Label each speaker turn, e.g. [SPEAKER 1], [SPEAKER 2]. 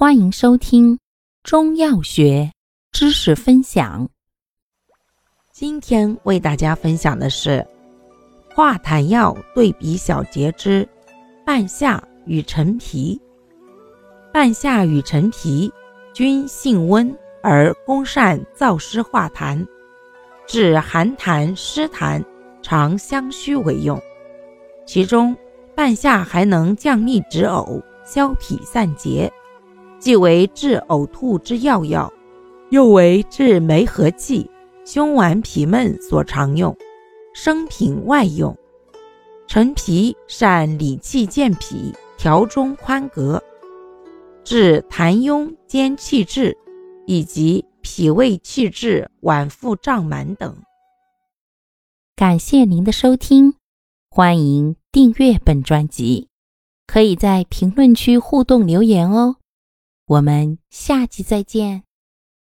[SPEAKER 1] 欢迎收听中药学知识分享。
[SPEAKER 2] 今天为大家分享的是化痰药对比小节之半夏与陈皮。半夏与陈皮均性温，而功善燥湿化痰，治寒痰湿痰常相须为用。其中，半夏还能降逆止呕、消痞散结。既为治呕吐之要药，又为治梅核气、胸脘痞闷所常用，生平外用。陈皮善理气健脾，调中宽膈，治痰壅兼气滞，以及脾胃气滞、脘腹胀满等。
[SPEAKER 1] 感谢您的收听，欢迎订阅本专辑，可以在评论区互动留言哦。我们下期再见。